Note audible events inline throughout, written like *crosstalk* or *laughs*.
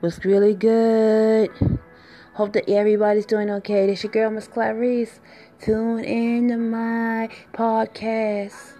was really good. Hope that everybody's doing okay. This your girl, Miss Clarice. Tune in to my podcast.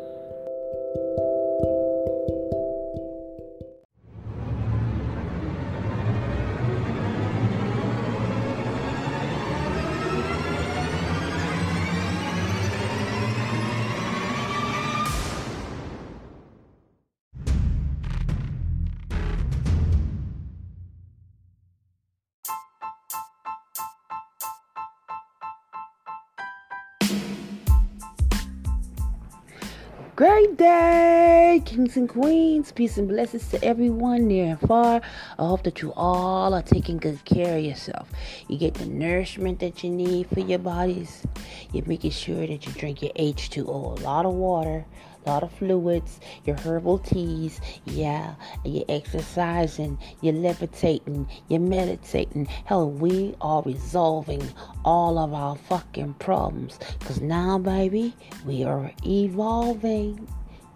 Kings and queens. Peace and blessings to everyone near and far. I hope that you all are taking good care of yourself. You get the nourishment that you need for your bodies. You're making sure that you drink your H2O, a lot of water, a lot of fluids, your herbal teas, yeah, you're exercising, you're levitating, you're meditating. Hell, we are resolving all of our fucking problems. Because now, baby, we are evolving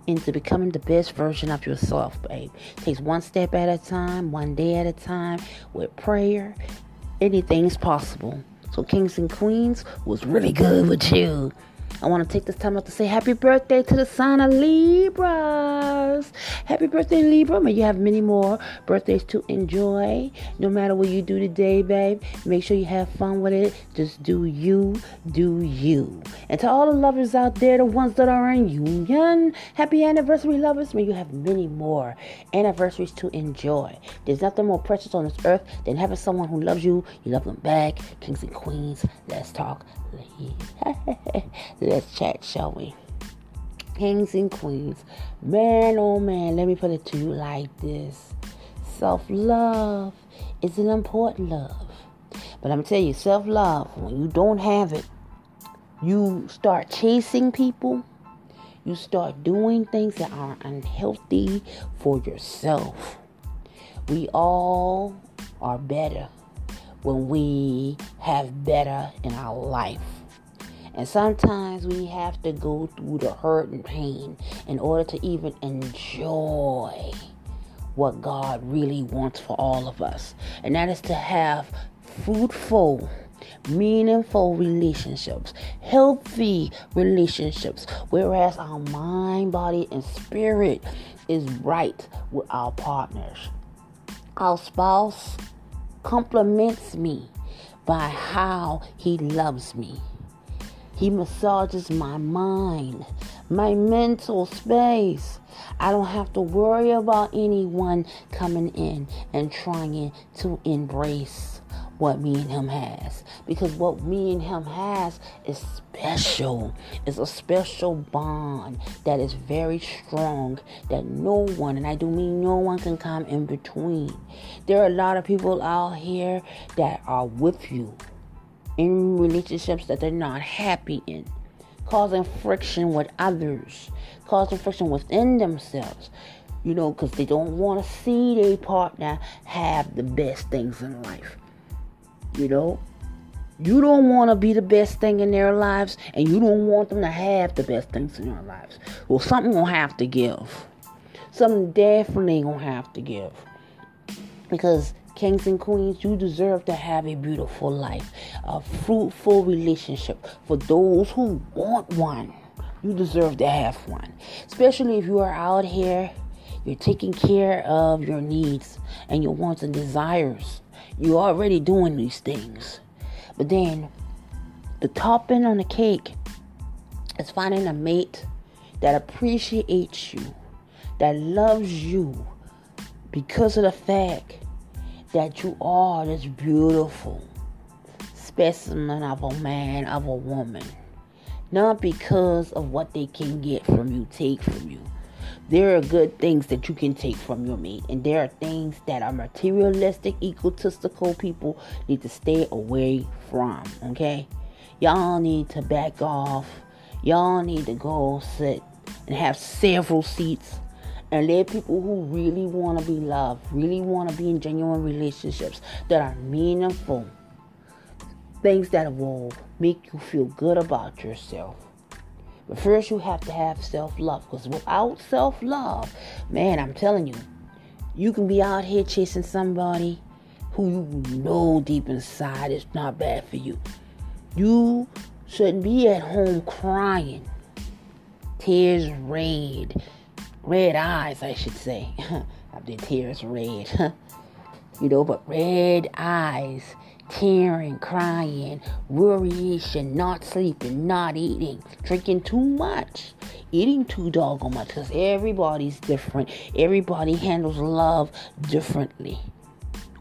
into becoming the best version of yourself, babe. takes one step at a time, one day at a time, with prayer. Anything's possible. So, kings and queens was really good with you. I want to take this time out to say happy birthday to the sign of Libras. Happy birthday, Libra. May you have many more birthdays to enjoy. No matter what you do today, babe, make sure you have fun with it. Just do you, do you. And to all the lovers out there, the ones that are in union, happy anniversary, lovers. May you have many more anniversaries to enjoy. There's nothing more precious on this earth than having someone who loves you. You love them back. Kings and queens, let's talk. Let's *laughs* chat, shall we? Kings and queens. Man, oh man, let me put it to you like this self love is an important love. But I'm tell you, self love, when you don't have it, you start chasing people, you start doing things that are unhealthy for yourself. We all are better when we have better in our life. And sometimes we have to go through the hurt and pain in order to even enjoy what God really wants for all of us. And that is to have fruitful, meaningful relationships, healthy relationships, whereas our mind, body, and spirit is right with our partners. Our spouse compliments me by how he loves me. He massages my mind, my mental space. I don't have to worry about anyone coming in and trying to embrace what me and him has. Because what me and him has is special. It's a special bond that is very strong that no one and i do mean no one can come in between. There are a lot of people out here that are with you in relationships that they're not happy in causing friction with others causing friction within themselves you know because they don't want to see their partner have the best things in life you know, you don't want to be the best thing in their lives and you don't want them to have the best things in their lives. Well, something gonna have to give. Something definitely gonna have to give. Because kings and queens, you deserve to have a beautiful life, a fruitful relationship for those who want one. You deserve to have one. Especially if you are out here, you're taking care of your needs and your wants and desires. You're already doing these things. But then the topping on the cake is finding a mate that appreciates you, that loves you because of the fact that you are this beautiful specimen of a man, of a woman. Not because of what they can get from you, take from you. There are good things that you can take from your mate, and there are things that are materialistic, egotistical people need to stay away from. Okay, y'all need to back off. Y'all need to go sit and have several seats and let people who really want to be loved, really want to be in genuine relationships that are meaningful, things that will make you feel good about yourself but first, you have to have self love. Because without self love, man, I'm telling you, you can be out here chasing somebody who you know deep inside is not bad for you. You shouldn't be at home crying, tears red, red eyes, I should say. *laughs* I did tears red, *laughs* you know, but red eyes tearing, crying, worrying, not sleeping, not eating, drinking too much, eating too doggone much because everybody's different. Everybody handles love differently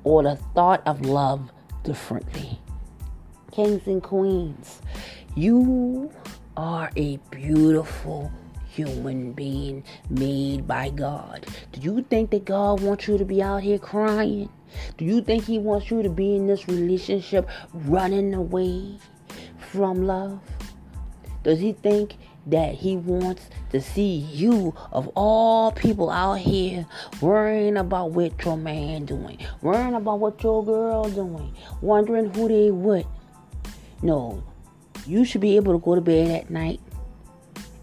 or the thought of love differently. Kings and queens, you are a beautiful human being made by God. Do you think that God wants you to be out here crying? Do you think He wants you to be in this relationship running away from love? Does He think that He wants to see you, of all people out here, worrying about what your man doing, worrying about what your girl doing, wondering who they with? No, you should be able to go to bed at night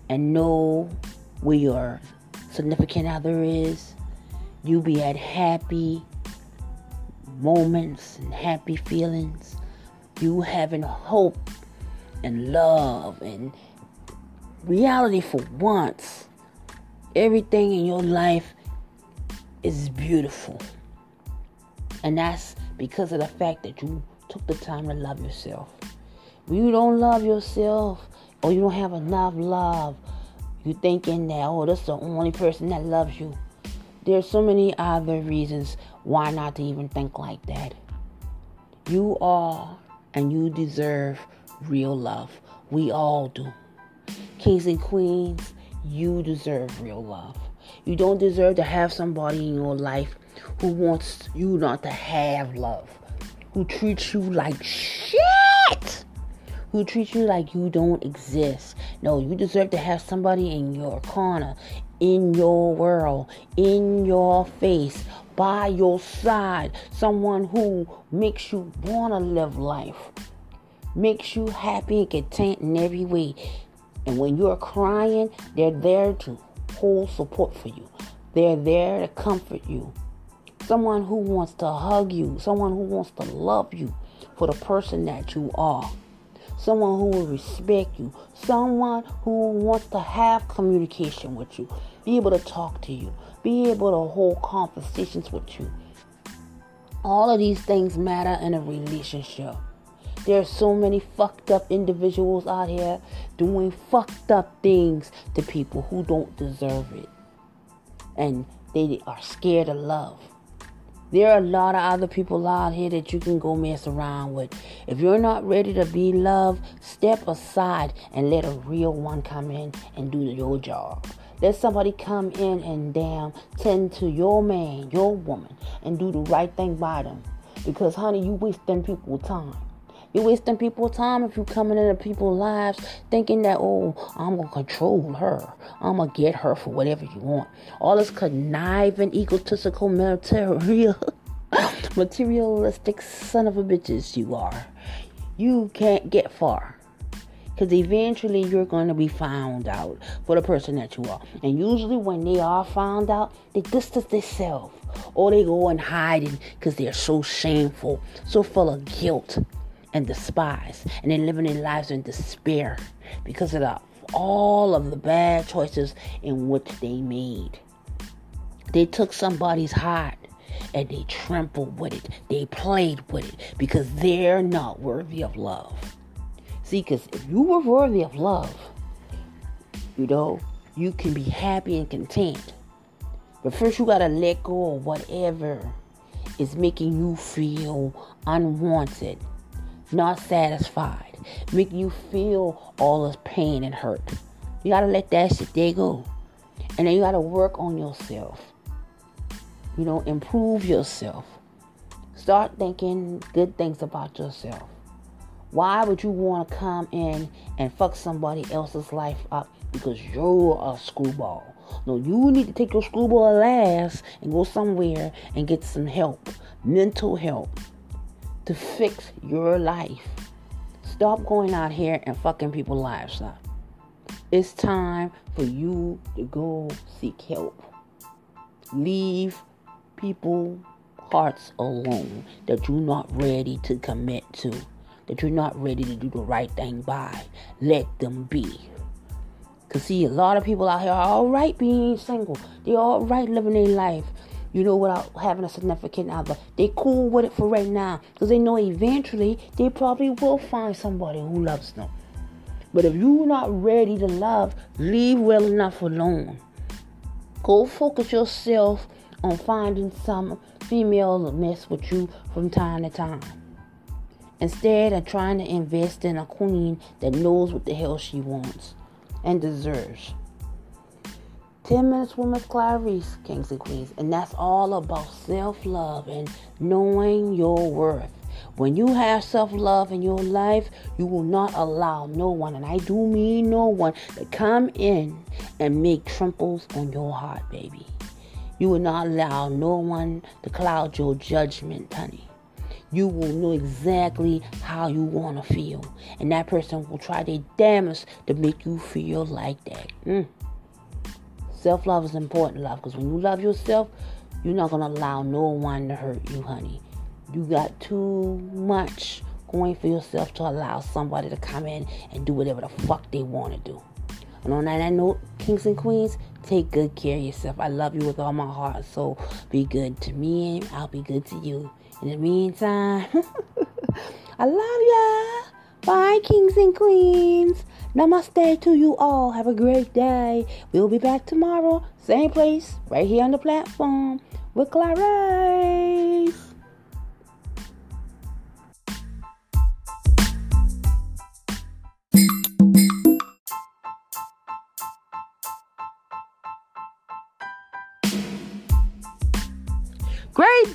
and know where your significant other is. You be at happy moments and happy feelings. You having hope and love and reality for once. Everything in your life is beautiful. And that's because of the fact that you took the time to love yourself. When you don't love yourself or you don't have enough love, you're thinking that, oh, that's the only person that loves you. There's so many other reasons why not to even think like that. You are and you deserve real love. We all do. Kings and queens, you deserve real love. You don't deserve to have somebody in your life who wants you not to have love, who treats you like shit, who treats you like you don't exist. No, you deserve to have somebody in your corner, in your world, in your face, by your side. Someone who makes you want to live life, makes you happy and content in every way. And when you're crying, they're there to hold support for you, they're there to comfort you. Someone who wants to hug you, someone who wants to love you for the person that you are someone who will respect you, someone who wants to have communication with you, be able to talk to you, be able to hold conversations with you. All of these things matter in a relationship. There are so many fucked up individuals out here doing fucked up things to people who don't deserve it. And they are scared of love. There are a lot of other people out here that you can go mess around with. If you're not ready to be loved, step aside and let a real one come in and do your job. Let somebody come in and damn tend to your man, your woman, and do the right thing by them. Because honey, you wasting people's time. You're wasting people's time if you're coming into people's lives thinking that, oh, I'm to control her. I'm to get her for whatever you want. All this conniving, egotistical, material, *laughs* materialistic son of a bitches you are. you can't get far. Because eventually you're going to be found out for the person that you are. And usually when they are found out, they distance themselves. Or they go and hide because they're so shameful, so full of guilt and despise. And they're living their lives in despair because of the, all of the bad choices in which they made. They took somebody's heart and they trampled with it. They played with it because they're not worthy of love. See, because if you were worthy of love, you know, you can be happy and content. But first, you got to let go of whatever is making you feel unwanted, not satisfied, making you feel all this pain and hurt. You got to let that shit go. And then you got to work on yourself. You know, improve yourself. Start thinking good things about yourself. Why would you want to come in and fuck somebody else's life up because you're a screwball? No, you need to take your screwball ass and go somewhere and get some help, mental help, to fix your life. Stop going out here and fucking people's lives up. It's time for you to go seek help. Leave people hearts alone that you're not ready to commit to, that you're not ready to do the right thing by. Let them be. Cause see, a lot of people out here are all right being single. They're all right living their life, you know, without having a significant other. They cool with it for right now, cause they know eventually they probably will find somebody who loves them. But if you're not ready to love, leave well enough alone. Go focus yourself on finding some female to mess with you from time to time. Instead of trying to invest in a queen that knows what the hell she wants and deserves. 10 minutes with Miss Clarice, Kings and Queens, and that's all about self love and knowing your worth. When you have self love in your life, you will not allow no one, and I do mean no one, to come in and make trembles on your heart, baby. You will not allow no one to cloud your judgment, honey. You will know exactly how you want to feel. And that person will try their damnedest to make you feel like that. Mm. Self love is important, love, because when you love yourself, you're not going to allow no one to hurt you, honey. You got too much going for yourself to allow somebody to come in and do whatever the fuck they want to do. And on that note, kings and queens, take good care of yourself. I love you with all my heart. So be good to me and I'll be good to you. In the meantime, I love ya. Bye, kings and queens. Namaste to you all. Have a great day. We'll be back tomorrow, same place, right here on the platform with Clarice.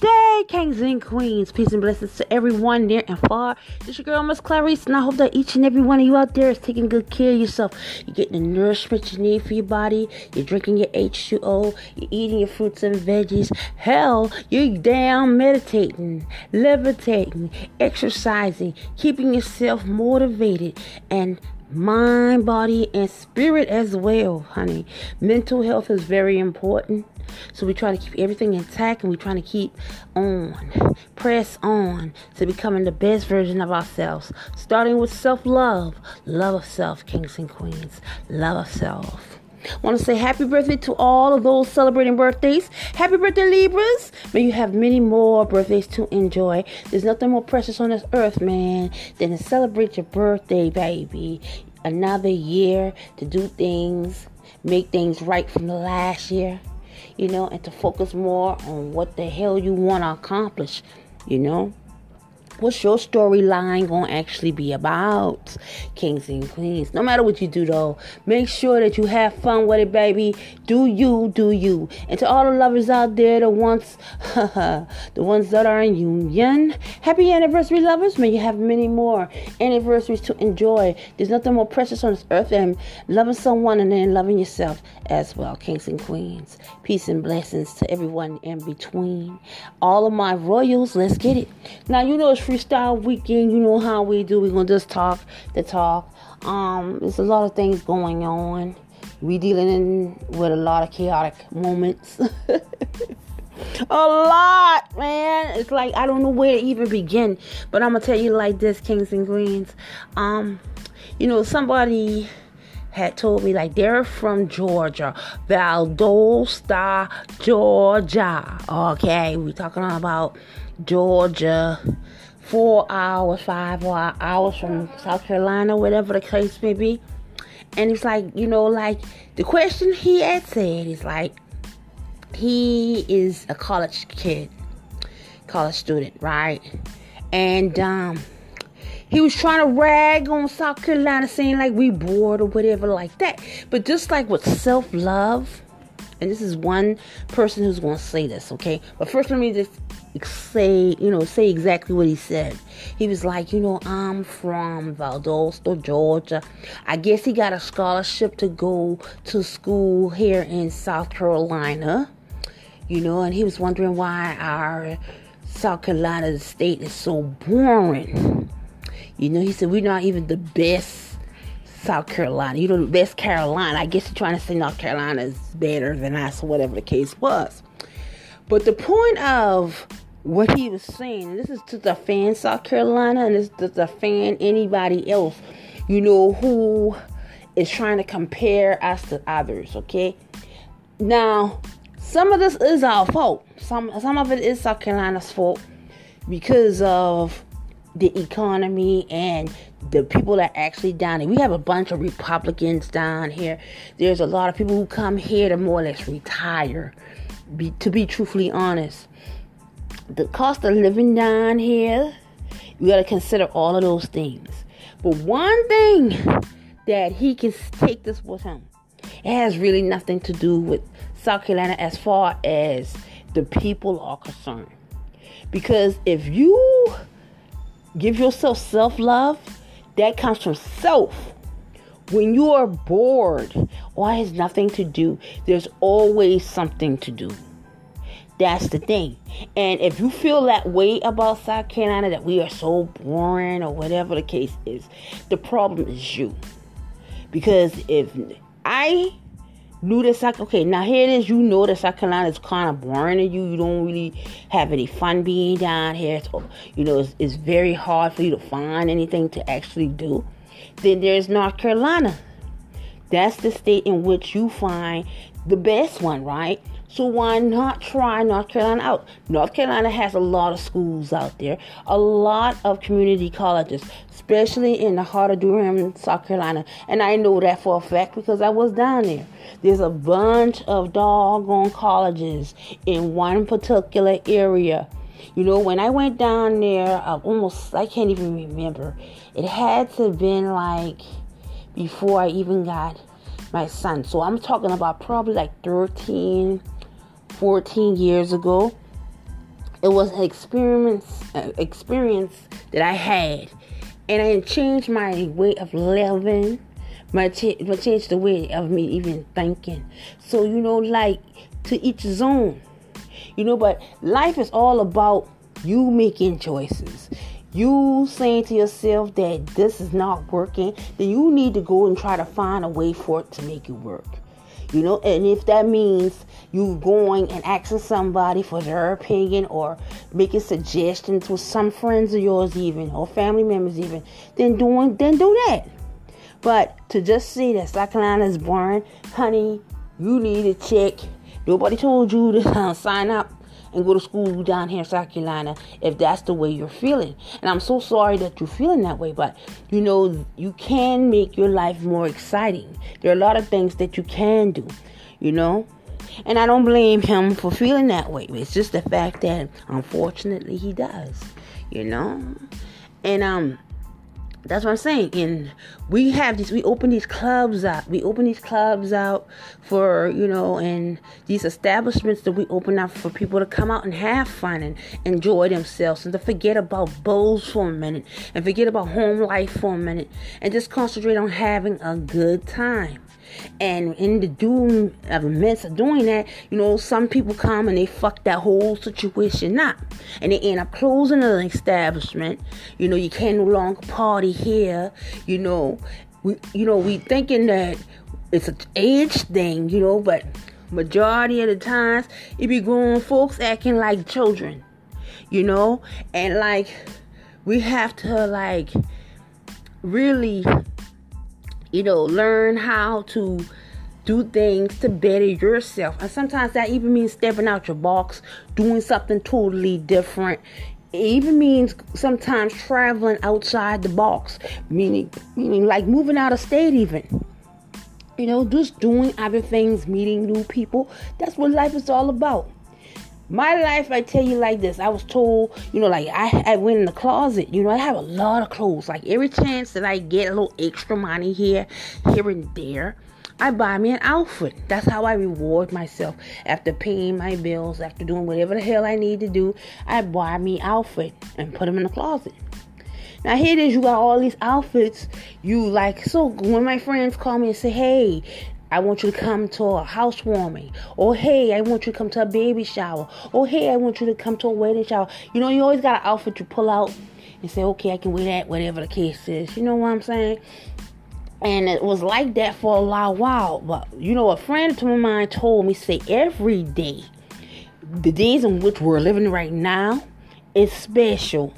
Day, kings and queens. Peace and blessings to everyone near and far. This your girl, Miss Clarice, and I hope that each and every one of you out there is taking good care of yourself. You're getting the nourishment you need for your body. You're drinking your H2O. You're eating your fruits and veggies. Hell, you're down meditating, levitating, exercising, keeping yourself motivated, and mind, body, and spirit as well, honey. Mental health is very important. So we try to keep everything intact and we trying to keep on, press on to becoming the best version of ourselves. Starting with self love, love of self, kings and queens, love of self. Want to say happy birthday to all of those celebrating birthdays. Happy birthday, Libras. May you have many more birthdays to enjoy. There's nothing more precious on this earth, man, than to celebrate your birthday, baby. Another year to do things, make things right from the last year you know, and to focus more on what the hell you want to accomplish, you know. What's your storyline to actually be about, kings and queens? No matter what you do, though, make sure that you have fun with it, baby. Do you, do you. And to all the lovers out there, the ones, *laughs* the ones that are in union, happy anniversary, lovers. May you have many more anniversaries to enjoy. There's nothing more precious on this earth than loving someone and then loving yourself as well, kings and queens. Peace and blessings to everyone in between. All of my royals, let's get it. Now, you know it's freestyle weekend. You know how we do. We're gonna just talk the talk. Um, there's a lot of things going on. We dealing with a lot of chaotic moments. *laughs* a lot, man. It's like I don't know where to even begin. But I'm gonna tell you like this, Kings and Queens. Um, you know, somebody had told me like they're from Georgia, Valdosta, Georgia. Okay, we talking about Georgia. Four hours, five hours from South Carolina, whatever the case may be. And it's like, you know, like the question he had said is like, he is a college kid, college student, right? And um, he was trying to rag on South Carolina, saying like we bored or whatever like that. But just like with self love, and this is one person who's going to say this, okay? But first, let me just say, you know, say exactly what he said. He was like, you know, I'm from Valdosta, Georgia. I guess he got a scholarship to go to school here in South Carolina, you know, and he was wondering why our South Carolina state is so boring. You know, he said we're not even the best South Carolina. You know, best Carolina. I guess he's trying to say North Carolina is better than us, whatever the case was. But the point of what he was saying, this is to the fan South Carolina, and this is to the fan anybody else, you know, who is trying to compare us to others, okay? Now, some of this is our fault. Some some of it is South Carolina's fault because of the economy and the people that actually down here. We have a bunch of Republicans down here. There's a lot of people who come here to more or less retire. Be, to be truthfully honest, the cost of living down here, you got to consider all of those things. But one thing that he can take this with him, it has really nothing to do with South Carolina as far as the people are concerned. Because if you Give yourself self love. That comes from self. When you are bored or has nothing to do, there's always something to do. That's the thing. And if you feel that way about South Carolina, that we are so boring or whatever the case is, the problem is you. Because if I knew that South okay, now here it is, you know that South Carolina is kind of boring to you. You don't really have any fun being down here. It's, you know, it's, it's very hard for you to find anything to actually do. Then there's North Carolina. That's the state in which you find the best one, right? So why not try North Carolina out? North Carolina has a lot of schools out there, a lot of community colleges, especially in the heart of Durham, South Carolina. And I know that for a fact because I was down there. There's a bunch of doggone colleges in one particular area. You know, when I went down there, I almost, I can't even remember. It had to have been like before I even got my son. So I'm talking about probably like 13, 14 years ago. It was an experience, uh, experience that I had, and I changed my way of living. My, ch- my changed the way of me even thinking. So you know, like to each zone, you know. But life is all about you making choices you saying to yourself that this is not working, then you need to go and try to find a way for it to make it work. You know, and if that means you going and asking somebody for their opinion or making suggestions with some friends of yours even or family members even, then doing then do that. But to just say that South Carolina is boring, honey, you need to check. Nobody told you to *laughs* sign up and go to school down here in South Carolina if that's the way you're feeling. And I'm so sorry that you're feeling that way, but you know, you can make your life more exciting. There are a lot of things that you can do, you know. And I don't blame him for feeling that way. It's just the fact that unfortunately he does, you know. And um that's what I'm saying. And we have these, we open these clubs up. We open these clubs out for, you know, and these establishments that we open up for people to come out and have fun and enjoy themselves and to forget about bowls for a minute and forget about home life for a minute and just concentrate on having a good time. And in the doom of immense of doing that, you know, some people come and they fuck that whole situation up. And they end up closing an establishment. You know, you can no longer party here. You know, we you know, we thinking that it's an age thing, you know, but majority of the times it be grown folks acting like children. You know? And like we have to like really you know, learn how to do things to better yourself. And sometimes that even means stepping out your box, doing something totally different. It even means sometimes traveling outside the box, meaning meaning like moving out of state even. You know, just doing other things, meeting new people. That's what life is all about. My life, I tell you like this. I was told, you know, like I, I went in the closet. You know, I have a lot of clothes. Like every chance that I get a little extra money here, here and there, I buy me an outfit. That's how I reward myself. After paying my bills, after doing whatever the hell I need to do, I buy me outfit and put them in the closet. Now here it is, you got all these outfits. You like so when my friends call me and say, "Hey, I want you to come to a housewarming. Or hey, I want you to come to a baby shower. Or hey, I want you to come to a wedding shower. You know, you always got an outfit to pull out and say, okay, I can wear that, whatever the case is. You know what I'm saying? And it was like that for a long while. But you know, a friend of mine told me, say every day, the days in which we're living right now is special.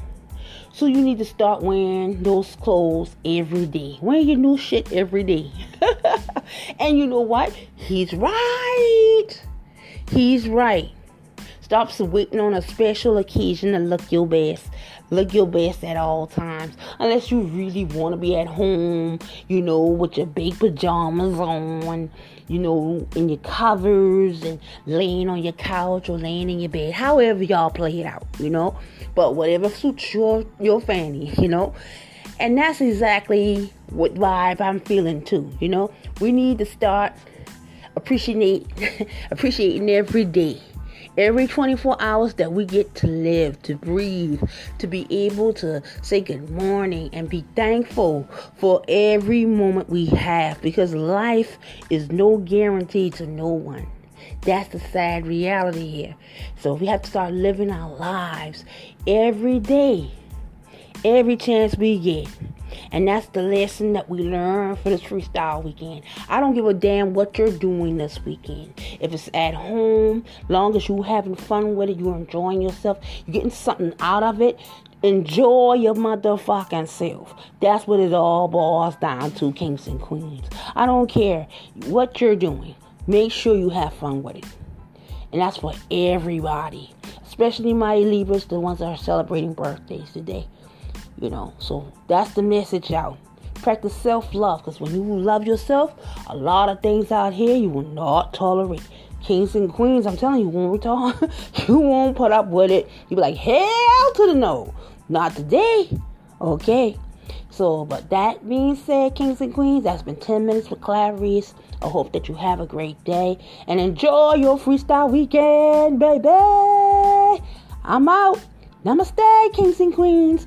So you need to start wearing those clothes every day. Wear your new shit every day. *laughs* and you know what? He's right. He's right. Stop waiting on a special occasion to look your best. Look your best at all times. Unless you really want to be at home, you know, with your big pajamas on, you know, in your covers and laying on your couch or laying in your bed. However y'all play it out, you know but whatever suits your your fanny, *laughs* you know. And that's exactly what vibe I'm feeling too, you know. We need to start appreciate *laughs* appreciating every day. Every 24 hours that we get to live, to breathe, to be able to say good morning and be thankful for every moment we have because life is no guarantee to no one. That's the sad reality here. So we have to start living our lives every day, every chance we get. And that's the lesson that we learn for this freestyle weekend. I don't give a damn what you're doing this weekend. If it's at home, long as you're having fun with it, you're enjoying yourself, you're getting something out of it. Enjoy your motherfucking self. That's what it all boils down to, kings and queens. I don't care what you're doing. Make sure you have fun with it. And that's for everybody, especially my Libras, the ones that are celebrating birthdays today. You know, so that's the message out. Practice self love because when you love yourself, a lot of things out here you will not tolerate. Kings and queens, I'm telling you, we talk, *laughs* you won't put up with it. You'll be like, hell to the no. Not today. Okay. So, but that being said, kings and queens, that's been 10 minutes with Clarice. I hope that you have a great day and enjoy your freestyle weekend, baby. I'm out. Namaste, kings and queens.